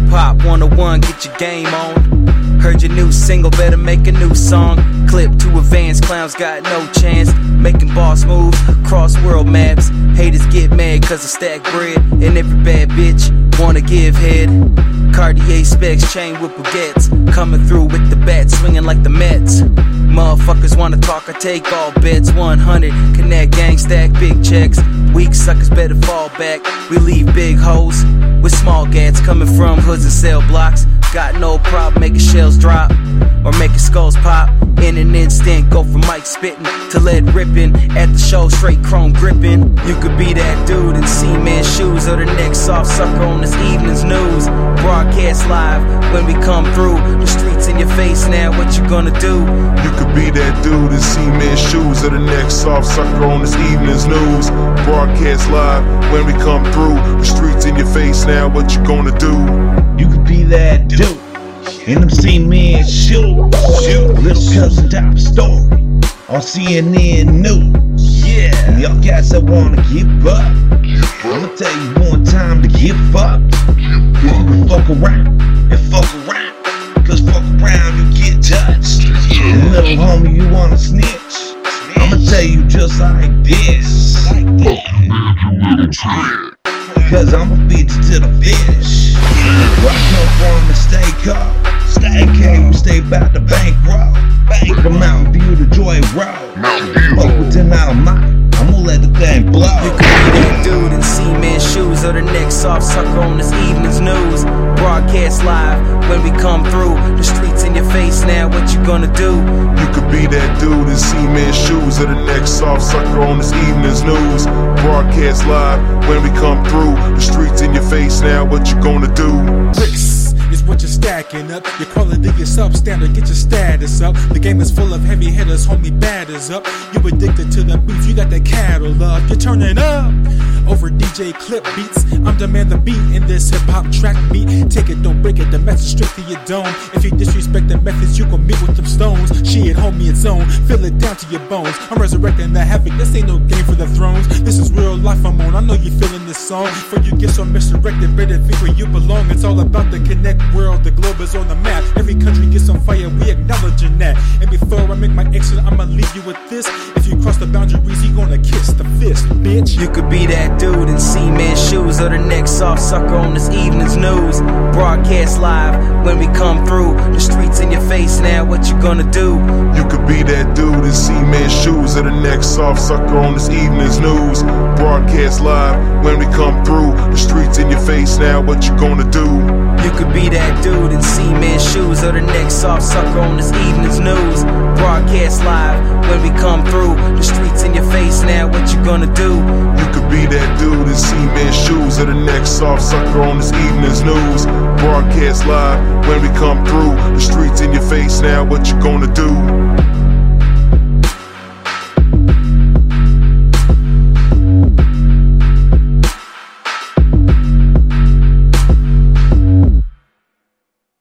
101, get your game on. Heard your new single, better make a new song. Clip to advance, clowns got no chance. Making boss moves, cross world maps. Haters get mad cause I stack bread. And every bad bitch wanna give head. Cartier specs, chain with baguettes. Coming through with the bat, swinging like the Mets. Motherfuckers wanna talk, I take all bets. 100, connect, gang stack, big checks. Weak suckers better fall back. We leave big hoes with small gats coming from hoods and cell blocks. Got no problem making shells drop or making skulls pop. In an instant, go from mic spitting to lead ripping. At the show, straight chrome gripping. You could be that dude in C-Man shoes or the next soft sucker on this evening's news. Broadcast live when we come through. Streets in your face now, what you gonna do? You could be that dude in cement shoes or the next soft sucker on this evening's news. Broadcast live when we come through. The streets in your face now, what you gonna do? You could be that dude in them cement shoes. Shoot. Little cousin top story on CNN News. Yeah. Y'all cats that wanna give up. I'ma tell you one time to give up. You can fuck around and fuck around. Little homie, you wanna snitch. I'ma tell you just like this. Cause I'ma feed you to the fish. Where I come from and stay cold. Stay K, we stay about the bankroll. From Mountain View to Joy Road. Fuck with 10 out of. I'ma let the thing blow. You that dude in cement shoes or the next soft sucker on this evening's news. Broadcast live when we come through. Face now, what you gonna do? You could be that dude in cement shoes or the next soft sucker on this evening's news. Broadcast live when we come through. The streets in your face now, what you gonna do? Bricks is what you're stacking up. Your quality is substandard, get your status up. The game is full of heavy hitters, homie, batters up. You addicted to the beef, you got that cattle up. You're turning up over DJ clip beats. I'm the man, the beat in this hip hop track beat. Take it, don't break it, the message straight to your dome. If you disrespect the methods, you gon' meet with them stones. Shit, homie, it's on. Feel it down to your bones. I'm resurrecting the havoc. This ain't no game for the thrones. This is real life I'm on. I know you feeling this song. Before you get so misdirected, better think where you belong. It's all about the connect world. The globe is on the map. Every country gets on fire. We acknowledging that. And before I make my exit, I'ma leave you with this. If you cross the boundaries, you gonna kiss the fist, bitch. You could be that dude in cement shoes or the next soft sucker on this evening's news. Broadcast live when we come through. The streets in your face now, what you gonna do? You could be that dude in cement shoes or the next soft sucker on this evening's news. Broadcast live when we come through. The streets in your face now, what you gonna do? You could be that dude in cement shoes or the next soft sucker on this evening's news. Broadcast live when we come through. The streets in your face now, what you gonna do? You could be that dude in cement shoes or the next soft sucker on this evening's news. Broadcast live when we come through. The streets in your face now, what you gonna do?